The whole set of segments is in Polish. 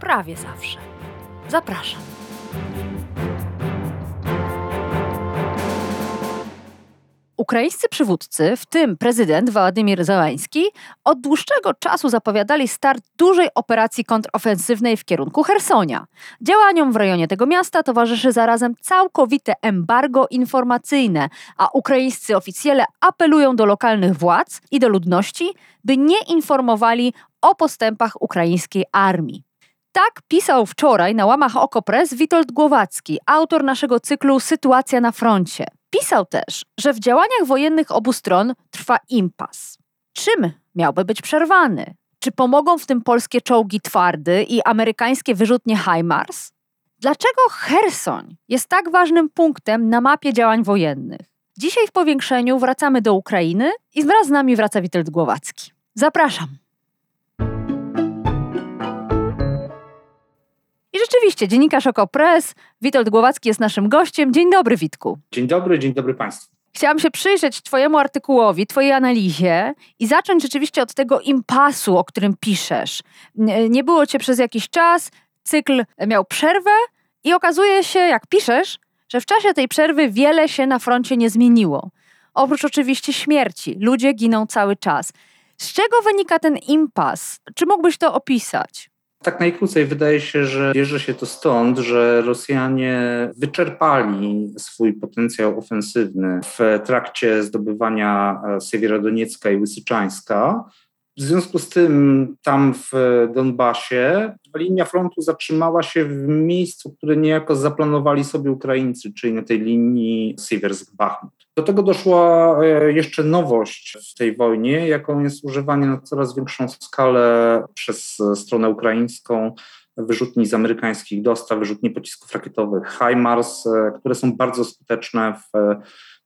prawie zawsze. Zapraszam. Ukraińscy przywódcy, w tym prezydent Władimir Zełański, od dłuższego czasu zapowiadali start dużej operacji kontrofensywnej w kierunku Hersonia. Działaniom w rejonie tego miasta towarzyszy zarazem całkowite embargo informacyjne, a ukraińscy oficjele apelują do lokalnych władz i do ludności, by nie informowali o postępach ukraińskiej armii. Tak pisał wczoraj na łamach Okopres Witold Głowacki, autor naszego cyklu Sytuacja na froncie. Pisał też, że w działaniach wojennych obu stron trwa impas. Czym miałby być przerwany? Czy pomogą w tym polskie czołgi twardy i amerykańskie wyrzutnie HIMARS? Dlaczego Hersoń jest tak ważnym punktem na mapie działań wojennych? Dzisiaj w powiększeniu wracamy do Ukrainy i wraz z nami wraca Witold Głowacki. Zapraszam. I rzeczywiście, dziennikarz Okopres, Witold Głowacki jest naszym gościem. Dzień dobry, Witku. Dzień dobry, dzień dobry Państwu. Chciałam się przyjrzeć Twojemu artykułowi, Twojej analizie i zacząć rzeczywiście od tego impasu, o którym piszesz. Nie było Cię przez jakiś czas, cykl miał przerwę i okazuje się, jak piszesz, że w czasie tej przerwy wiele się na froncie nie zmieniło. Oprócz oczywiście śmierci. Ludzie giną cały czas. Z czego wynika ten impas? Czy mógłbyś to opisać? Tak najkrócej wydaje się, że bierze się to stąd, że Rosjanie wyczerpali swój potencjał ofensywny w trakcie zdobywania e, Siewierodoniecka i Łysyczańska. W związku z tym tam w Donbasie linia frontu zatrzymała się w miejscu, które niejako zaplanowali sobie Ukraińcy, czyli na tej linii Siewiersk-Bachmut. Do tego doszła e, jeszcze nowość w tej wojnie, jaką jest używanie na coraz większą skalę przez stronę ukraińską wyrzutni z amerykańskich dostaw, wyrzutni pocisków rakietowych HIMARS, e, które są bardzo skuteczne w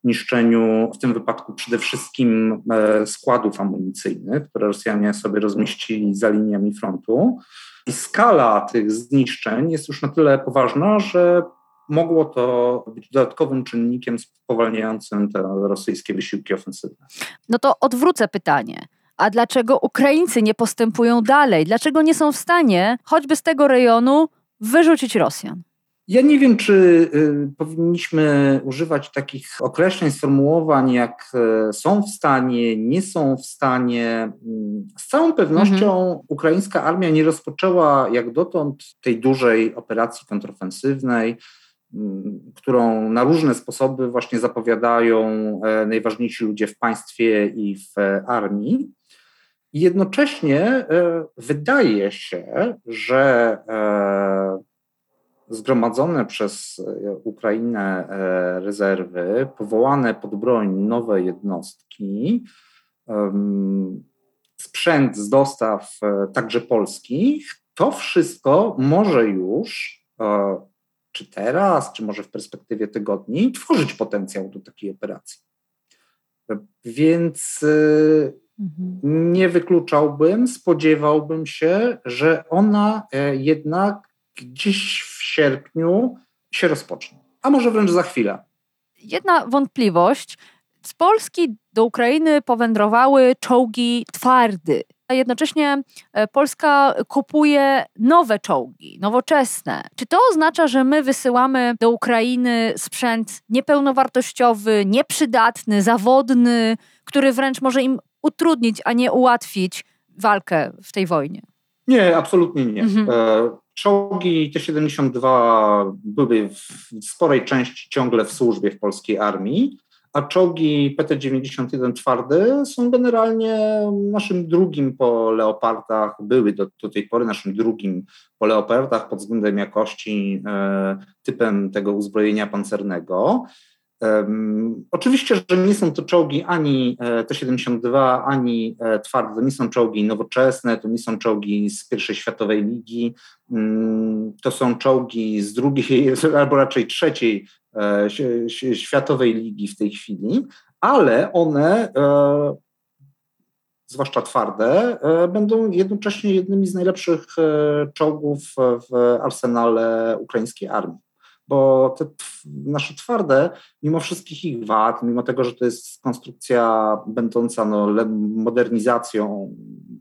niszczeniu w tym wypadku przede wszystkim e, składów amunicyjnych, które Rosjanie sobie rozmieścili za liniami frontu. I skala tych zniszczeń jest już na tyle poważna, że mogło to być dodatkowym czynnikiem spowalniającym te rosyjskie wysiłki ofensywne. No to odwrócę pytanie. A dlaczego Ukraińcy nie postępują dalej? Dlaczego nie są w stanie, choćby z tego rejonu, wyrzucić Rosjan? Ja nie wiem, czy y, powinniśmy używać takich określeń, sformułowań, jak y, są w stanie, nie są w stanie. Mm, z całą pewnością mhm. ukraińska armia nie rozpoczęła jak dotąd tej dużej operacji kontrofensywnej, mm, którą na różne sposoby właśnie zapowiadają e, najważniejsi ludzie w państwie i w armii. I jednocześnie e, wydaje się, że e, zgromadzone przez e, Ukrainę e, rezerwy, powołane pod broń nowe jednostki, sprzęt z dostaw e, także polskich, to wszystko może już, czy teraz, czy może w perspektywie tygodni, tworzyć potencjał do takiej operacji. Więc mhm. nie wykluczałbym, spodziewałbym się, że ona jednak gdzieś w sierpniu się rozpocznie, a może wręcz za chwilę. Jedna wątpliwość. Z Polski do Ukrainy powędrowały czołgi twardy. A jednocześnie e, Polska kupuje nowe czołgi, nowoczesne. Czy to oznacza, że my wysyłamy do Ukrainy sprzęt niepełnowartościowy, nieprzydatny, zawodny, który wręcz może im utrudnić, a nie ułatwić walkę w tej wojnie? Nie, absolutnie nie. Mhm. Czołgi T-72 były w sporej części ciągle w służbie w polskiej armii, a czołgi PT-91 twarde są generalnie naszym drugim po leopardach, były do, do tej pory naszym drugim po leopardach pod względem jakości, e, typem tego uzbrojenia pancernego. Oczywiście, że nie są to czołgi ani e, T-72, ani e, twarde, to nie są czołgi nowoczesne, to nie są czołgi z pierwszej światowej ligi, um, to są czołgi z drugiej, albo raczej trzeciej e, światowej ligi w tej chwili, ale one, zwłaszcza twarde, będą jednocześnie jednymi z najlepszych czołgów w arsenale ukraińskiej armii bo te nasze twarde, mimo wszystkich ich wad, mimo tego, że to jest konstrukcja będąca no, modernizacją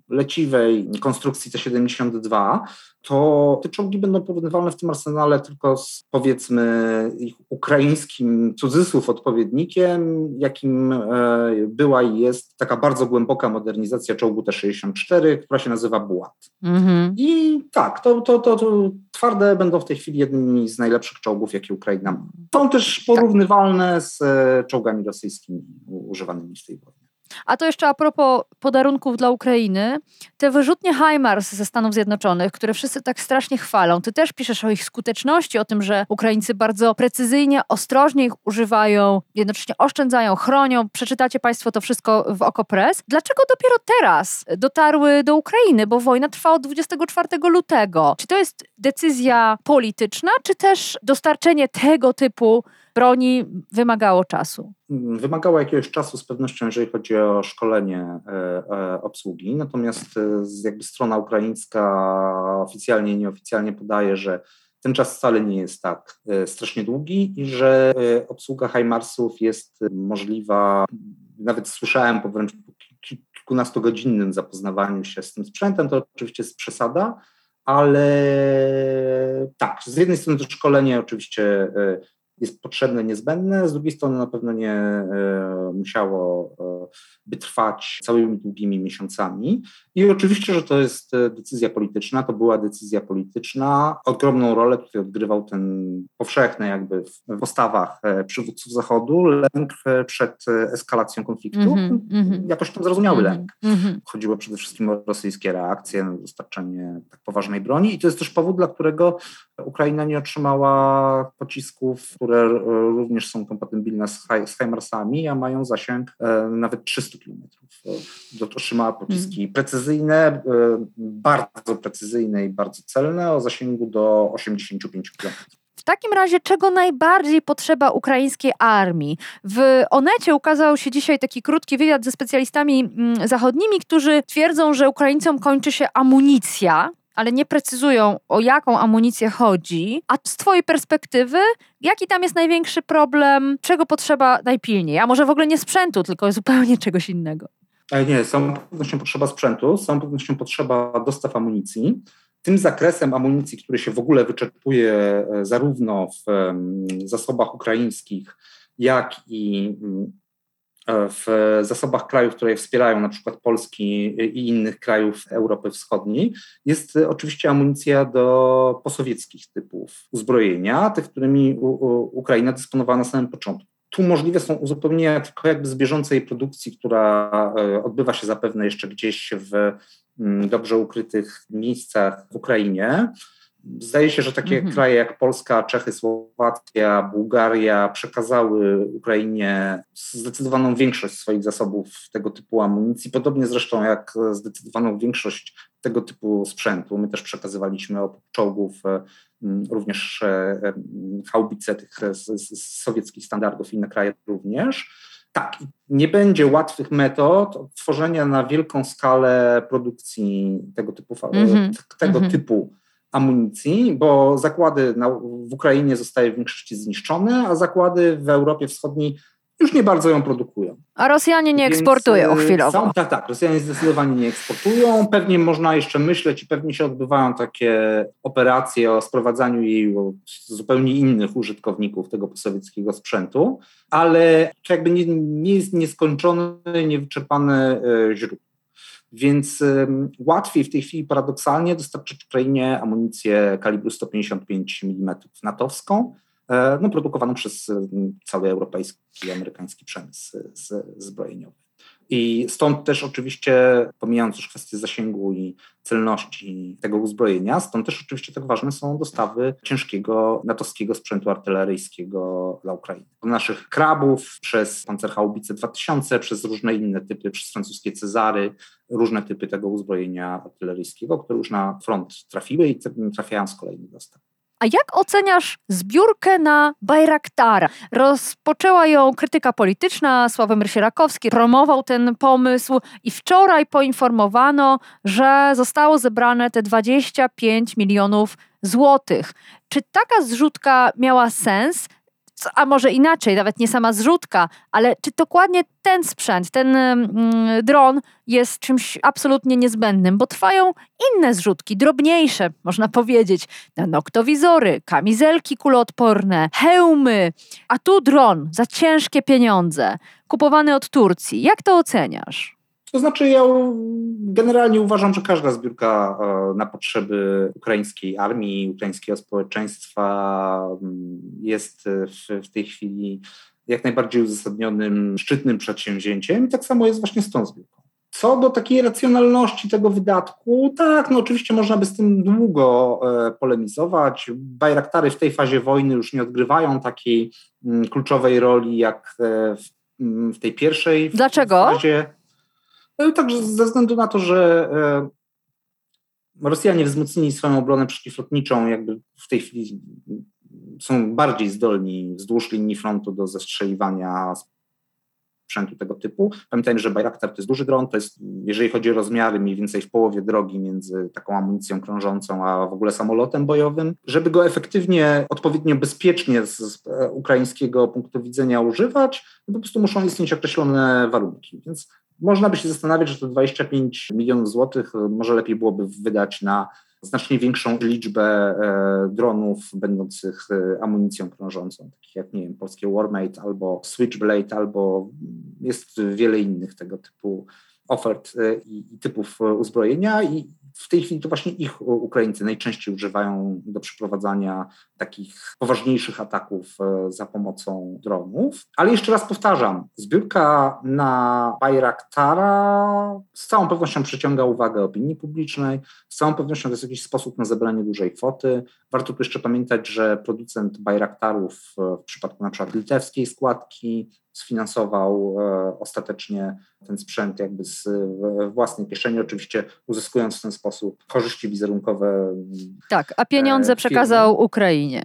leciwej konstrukcji T-72, to te czołgi będą porównywalne w tym arsenale tylko z powiedzmy ich ukraińskim cudzysłów odpowiednikiem, jakim e, była i jest taka bardzo głęboka modernizacja czołgu T-64, która się nazywa Bułat. Mhm. I tak, to, to, to, to, twarde będą w tej chwili jednymi z najlepszych czołgów, jakie Ukraina ma. Są też porównywalne z e, czołgami rosyjskimi używanymi w tej wojnie. A to jeszcze a propos podarunków dla Ukrainy, te wyrzutnie HIMARS ze Stanów Zjednoczonych, które wszyscy tak strasznie chwalą, ty też piszesz o ich skuteczności, o tym, że Ukraińcy bardzo precyzyjnie, ostrożnie ich używają, jednocześnie oszczędzają, chronią. Przeczytacie Państwo to wszystko w Okopres. Dlaczego dopiero teraz dotarły do Ukrainy? Bo wojna trwa od 24 lutego. Czy to jest decyzja polityczna, czy też dostarczenie tego typu broni wymagało czasu? Wymagało jakiegoś czasu z pewnością, jeżeli chodzi o szkolenie e, e, obsługi. Natomiast e, jakby strona ukraińska oficjalnie i nieoficjalnie podaje, że ten czas wcale nie jest tak strasznie długi i że obsługa HIMARSów jest możliwa. Nawet słyszałem po wręcz kilkunastogodzinnym zapoznawaniu się z tym sprzętem. To oczywiście jest przesada, ale tak, z jednej strony to szkolenie oczywiście jest potrzebne, niezbędne, z drugiej strony na pewno nie e, musiało e, by trwać całymi długimi miesiącami. I oczywiście, że to jest e, decyzja polityczna, to była decyzja polityczna. Ogromną rolę tutaj odgrywał ten powszechny jakby w postawach przywódców Zachodu lęk przed eskalacją konfliktu. Mm -hmm, Jakoś tam zrozumiały mm -hmm, lęk. Mm -hmm. Chodziło przede wszystkim o rosyjskie reakcje na dostarczanie tak poważnej broni i to jest też powód, dla którego Ukraina nie otrzymała pocisków, które e, również są kompatybilne z, z HIMARSami, a mają zasięg e, nawet 300 km. Otrzymała pociski mm. Precyzyjne, e, bardzo precyzyjne i bardzo celne o zasięgu do 85 km. W takim razie, czego najbardziej potrzeba ukraińskiej armii? W Onecie ukazał się dzisiaj taki krótki wywiad ze specjalistami mm, zachodnimi, którzy twierdzą, że Ukraińcom kończy się amunicja ale nie precyzują, o jaką amunicję chodzi. A z Twojej perspektywy, jaki tam jest największy problem, czego potrzeba najpilniej? A może w ogóle nie sprzętu, tylko zupełnie czegoś innego? Nie, są pewnością potrzeba sprzętu, są pewnością potrzeba dostaw amunicji. Tym zakresem amunicji, który się w ogóle wyczerpuje e, zarówno w zasobach ukraińskich, jak i mm, E, w zasobach krajów, które wspierają na przykład Polski i innych krajów Europy Wschodniej, jest oczywiście amunicja do posowieckich typów uzbrojenia, tych, którymi Ukraina dysponowała na samym początku. Tu możliwe są uzupełnienia tylko jakby z bieżącej produkcji, która e, odbywa się zapewne jeszcze gdzieś w mm, dobrze ukrytych miejscach w Ukrainie. Zdaje się, że takie mhm. kraje jak Polska, Czechy, Słowacja, Bułgaria przekazały Ukrainie zdecydowaną większość swoich zasobów tego typu amunicji, podobnie zresztą jak zdecydowaną większość tego typu sprzętu. My też przekazywaliśmy oprócz czołgów e, również e, haubice tych z, z sowieckich standardów, inne kraje również. Tak, nie będzie łatwych metod tworzenia na wielką skalę produkcji tego typu, mm -hmm. tego mm -hmm. typu amunicji, bo zakłady w Ukrainie zostały w większości zniszczone, a zakłady w Europie Wschodniej już nie bardzo ją produkują. A Rosjanie nie Więc eksportują e, chwilowo. Są, tak, tak. Rosjanie zdecydowanie nie eksportują. Pewnie można jeszcze myśleć i pewnie się odbywają takie operacje o sprowadzaniu jej z zupełnie innych użytkowników tego posowieckiego sprzętu, ale to jakby nie, nie jest nieskończone, niewyczerpane e, źródło. Więc łatwiej w tej chwili paradoksalnie dostarczyć Ukrainie amunicję kalibru 155 mm natowską, e, no, produkowaną przez cały europejski i amerykański przemysł zbrojeniowy. I stąd też oczywiście, pomijając już kwestię zasięgu i celności tego uzbrojenia, stąd też oczywiście tak ważne są dostawy ciężkiego natowskiego sprzętu artyleryjskiego dla Ukrainy. Od naszych krabów, przez pancerhaubice 2000, przez różne inne typy, przez francuskie Cezary, różne typy tego uzbrojenia artyleryjskiego, które już na front trafiły i trafiają z kolejnych dostaw. A jak oceniasz zbiórkę na Bajraktara? Rozpoczęła ją krytyka polityczna, Sławomir Sierakowski promował ten pomysł i wczoraj poinformowano, że zostało zebrane te 25 milionów złotych. Czy taka zrzutka miała sens? A może inaczej, nawet nie sama zrzutka, ale czy dokładnie ten sprzęt, ten mm, dron jest czymś absolutnie niezbędnym, bo trwają inne zrzutki, drobniejsze, można powiedzieć, na noktowizory, kamizelki kuloodporne, hełmy, a tu dron za ciężkie pieniądze, kupowany od Turcji. Jak to oceniasz? To znaczy, ja generalnie uważam, że każda zbiórka e, na potrzeby ukraińskiej armii, ukraińskiego społeczeństwa mm, jest w, w tej chwili jak najbardziej uzasadnionym, szczytnym przedsięwzięciem. I tak samo jest właśnie z tą zbiórką. Co do takiej racjonalności tego wydatku, tak, no oczywiście można by z tym długo e, polemizować. Bajraktary w tej fazie wojny już nie odgrywają takiej mm, kluczowej roli jak e, w, tej pierwszej Dlaczego? fazie. No także ze względu na to, że e, Rosjanie wzmocnili swoją obronę przeciwlotniczą, jakby w tej chwili są bardziej zdolni wzdłuż linii frontu do zestrzeliwania sprzętu tego typu. Pamiętajmy, że Bayraktar to jest duży dron, to jest, jeżeli chodzi o rozmiary, mniej więcej w połowie drogi między taką amunicją krążącą, a w ogóle samolotem bojowym. Żeby go efektywnie, odpowiednio bezpiecznie z, z ukraińskiego punktu widzenia używać, po prostu muszą istnieć określone warunki. Więc można by się zastanawiać, że to 25 milionów złotych e, może lepiej byłoby wydać na znacznie większą liczbę e, dronów będących e, amunicją krążącą, takich jak, nie wiem, polskie Warmate albo Switchblade, albo jest wiele innych tego typu ofert i, typów uzbrojenia i w tej chwili to właśnie ich Ukraińcy najczęściej używają do przeprowadzania takich poważniejszych ataków e, za pomocą dronów. Ale jeszcze raz powtarzam, zbiórka na Bayraktara z całą pewnością przyciąga uwagę opinii publicznej, z całą pewnością to jest jakiś sposób na zebranie dużej kwoty. Warto tu jeszcze pamiętać, że producent Bayraktarów w przypadku na przykład litewskiej składki sfinansował e, ostatecznie ten sprzęt jakby z własnej kieszeni, oczywiście uzyskując w ten sposób korzyści wizerunkowe. Tak, a pieniądze e, przekazał Ukrainie.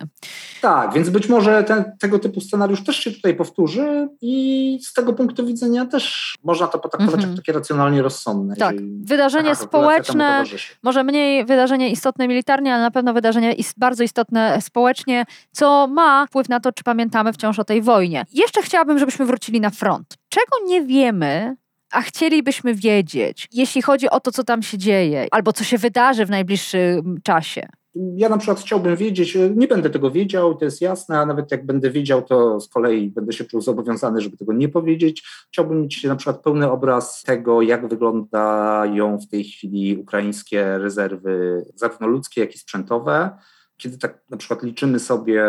Tak, więc być może ten, tego typu scenariusz też się tutaj powtórzy i z tego punktu widzenia też można to potraktować mm -hmm. jak takie racjonalnie rozsądne. Tak, wydarzenie społeczne, może mniej wydarzenie istotne militarnie, ale na pewno wydarzenie bardzo istotne społecznie, co ma wpływ na to, czy pamiętamy wciąż o tej wojnie. Jeszcze chciałabym, żebyśmy wrócili na front. Czego nie wiemy a chcielibyśmy wiedzieć, jeśli chodzi o to, co tam się dzieje, albo co się wydarzy w najbliższym czasie? Ja na przykład chciałbym wiedzieć, nie będę tego wiedział, to jest jasne, a nawet jak będę wiedział, to z kolei będę się czuł zobowiązany, żeby tego nie powiedzieć. Chciałbym mieć na przykład pełny obraz tego, jak wyglądają w tej chwili ukraińskie rezerwy, zarówno ludzkie, jak i sprzętowe kiedy tak na przykład liczymy sobie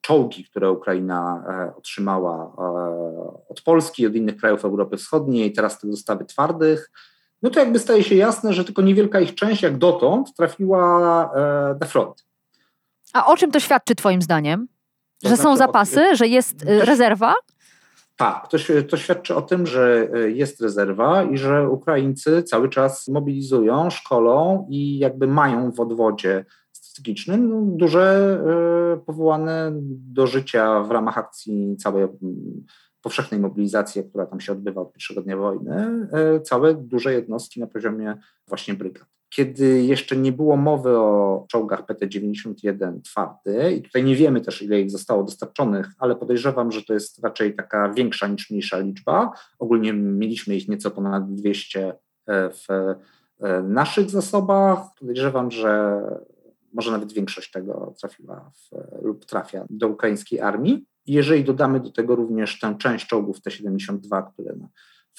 czołgi, które Ukraina e, otrzymała e, od Polski, od innych krajów Europy Wschodniej, teraz te dostawy twardych, no to jakby staje się jasne, że tylko niewielka ich część, jak dotąd, trafiła e, na front. A o czym to świadczy Twoim zdaniem? To że znaczy, są zapasy, że jest rezerwa? Tak, to, to świadczy o tym, że jest rezerwa i że Ukraińcy cały czas mobilizują, szkolą i jakby mają w odwodzie strategicznym, no, duże e, powołane do życia w ramach akcji całej powszechnej mobilizacji, która tam się odbywa od pierwszego dnia wojny, e, całe duże jednostki na poziomie właśnie brygad. Kiedy jeszcze nie było mowy o czołgach PT-91 twardy, i tutaj nie wiemy też, ile ich zostało dostarczonych, ale podejrzewam, że to jest raczej taka większa niż mniejsza liczba. Ogólnie mieliśmy ich nieco ponad 200 e, w naszych zasobach. Podejrzewam, że może nawet większość tego trafiła w, lub trafia do ukraińskiej armii. Jeżeli dodamy do tego również tę część czołgów T-72, które na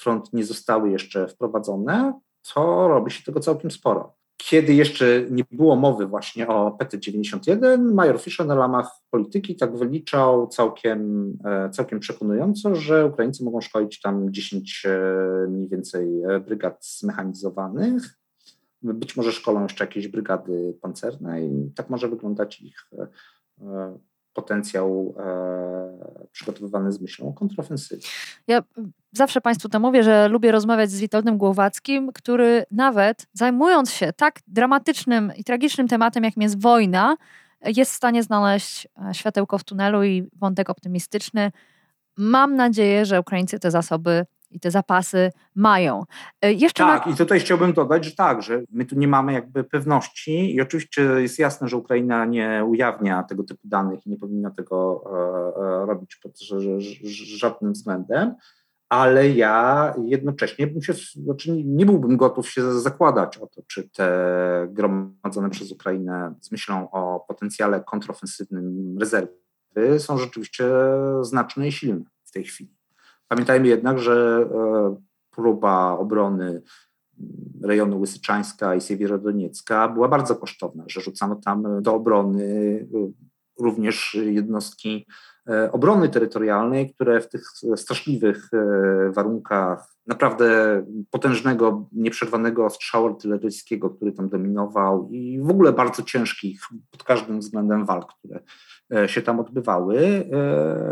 front nie zostały jeszcze wprowadzone, to robi się tego całkiem sporo. kiedy jeszcze nie było mowy właśnie o PT-91, major Fischer na lamach polityki tak wyliczał całkiem, e, całkiem przekonująco, że Ukraińcy mogą szkolić tam 10 e, mniej więcej e, brygad zmechanizowanych. Być może szkolą jeszcze jakieś brygady pancerne i tak może wyglądać ich potencjał e, przygotowywany z myślą o kontrofensywie. Ja zawsze Państwu to mówię, że lubię rozmawiać z Witoldem Głowackim, który nawet zajmując się tak dramatycznym i tragicznym tematem, jakim jest wojna, jest w stanie znaleźć e, światełko w tunelu i wątek optymistyczny. Mam nadzieję, że Ukraińcy te zasoby i te zapasy mają. E, jeszcze tak, i tutaj chciałbym dodać, że tak, że my tu nie mamy jakby pewności i oczywiście jest jasne, że Ukraina nie ujawnia tego typu danych i nie powinna tego e, e, robić pod żadnym względem, ale ja jednocześnie bym się, znaczy nie byłbym gotów się zakładać o to, czy te gromadzone przez Ukrainę z myślą o potencjale kontrofensywnym rezerwy są rzeczywiście znaczne i silne w tej chwili. Pamiętajmy jednak, że e, próba obrony rejonu Łysyczańska i Siewierodoniecka była bardzo kosztowna, że rzucano tam do obrony e, również jednostki e, obrony terytorialnej, które w tych straszliwych warunkach naprawdę potężnego, nieprzerwanego ostrzału artyleryjskiego, który tam dominował i w ogóle bardzo ciężkich pod każdym względem walk, które się tam odbywały,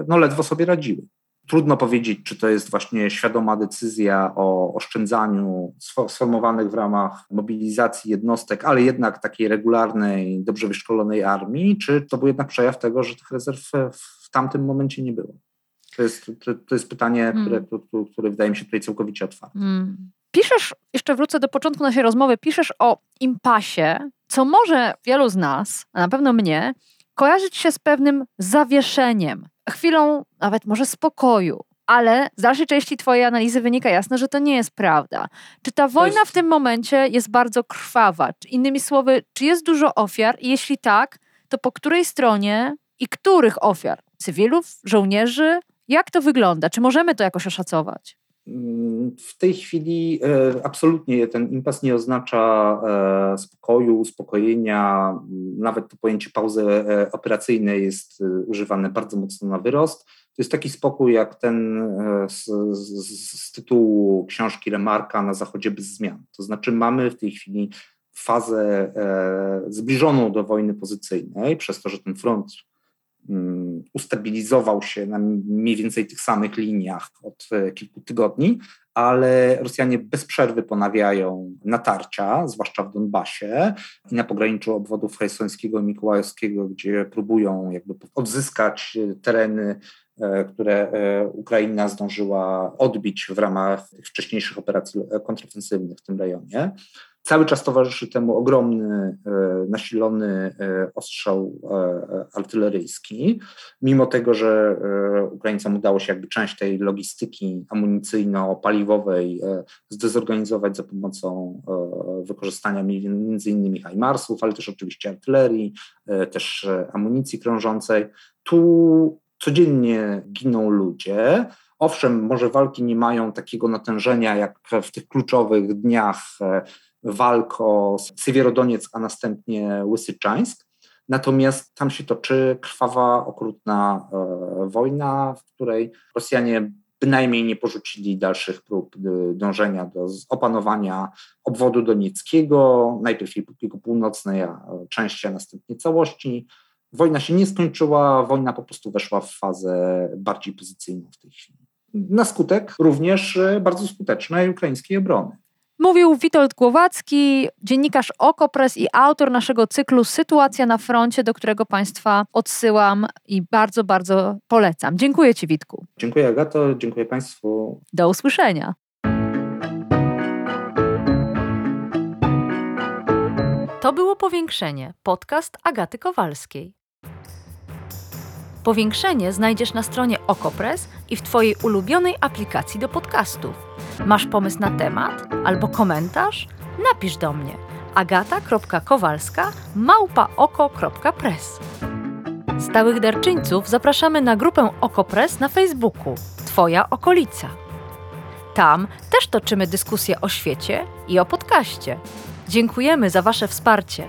no ledwo sobie radziły. Trudno powiedzieć, czy to jest właśnie świadoma decyzja o oszczędzaniu sformowanych w ramach mobilizacji jednostek, ale jednak takiej regularnej, dobrze wyszkolonej armii, czy to był jednak przejaw tego, że tych rezerw w tamtym momencie nie było. To jest, to, to jest pytanie, hmm. które, które, które, wydaje mi się tutaj całkowicie otwarte. Hmm. Piszesz, jeszcze wrócę do początku naszej rozmowy, piszesz o impasie, co może wielu z nas, a na pewno mnie, kojarzyć się z pewnym zawieszeniem, chwilą nawet może spokoju. Ale z dalszej części Twojej analizy wynika jasno, że to nie jest prawda. Czy ta wojna jest... w tym momencie jest bardzo krwawa? Innymi słowy, czy jest dużo ofiar? I jeśli tak, to po której stronie i których ofiar? Cywilów, żołnierzy? Jak to wygląda? Czy możemy to jakoś oszacować? W tej chwili e, absolutnie ten impas nie oznacza e, spokoju, uspokojenia. Nawet to pojęcie pauzy e, operacyjnej jest używane bardzo mocno na wyrost. To jest taki spokój jak ten z, z, z tytułu książki Remarka na zachodzie bez zmian. To znaczy mamy w tej chwili fazę zbliżoną do wojny pozycyjnej, przez to, że ten front ustabilizował się na mniej więcej tych samych liniach od e, kilku tygodni, ale Rosjanie bez przerwy ponawiają natarcia, zwłaszcza w Donbasie i na pograniczu obwodów hersońskiego i mikołajowskiego, gdzie próbują jakby odzyskać e, tereny, e, które Ukraina zdążyła odbić w ramach tych wcześniejszych operacji kontrofensywnych w tym rejonie. Cały czas towarzyszy temu ogromny, e, nasilony e, ostrzał e, artyleryjski, mimo tego, że Ukraińcom udało się jakby część tej logistyki amunicyjno-paliwowej zdezorganizować za pomocą wykorzystania między innymi HIMARSów, ale też oczywiście artylerii, też amunicji krążącej. Tu codziennie giną ludzie. Owszem, może walki nie mają takiego natężenia jak w tych kluczowych dniach walk o Siewierodoniec, a następnie Łysyczańsk. Natomiast tam się toczy krwawa, okrutna e, wojna, w której Rosjanie bynajmniej nie porzucili dalszych prób dążenia do opanowania obwodu donieckiego, najpierw jego północnej części, a następnie całości. Wojna się nie skończyła, wojna po prostu weszła w fazę bardziej pozycyjną w tej chwili. Na skutek również e, bardzo skutecznej ukraińskiej obrony. Mówił Witold Głowacki, dziennikarz Okopres i autor naszego cyklu Sytuacja na froncie, do którego Państwa odsyłam i bardzo, bardzo polecam. Dziękuję Ci, Witku. Dziękuję, Agato. Dziękuję Państwu. Do usłyszenia. To było Powiększenie, podcast Agaty Kowalskiej. Powiększenie znajdziesz na stronie Okopres i w Twojej ulubionej aplikacji do podcastów. Masz pomysł na temat albo komentarz? Napisz do mnie agata.kowalska małpaoko.press. Stałych darczyńców zapraszamy na grupę Okopres na Facebooku Twoja okolica. Tam też toczymy dyskusje o świecie i o podcaście. Dziękujemy za Wasze wsparcie.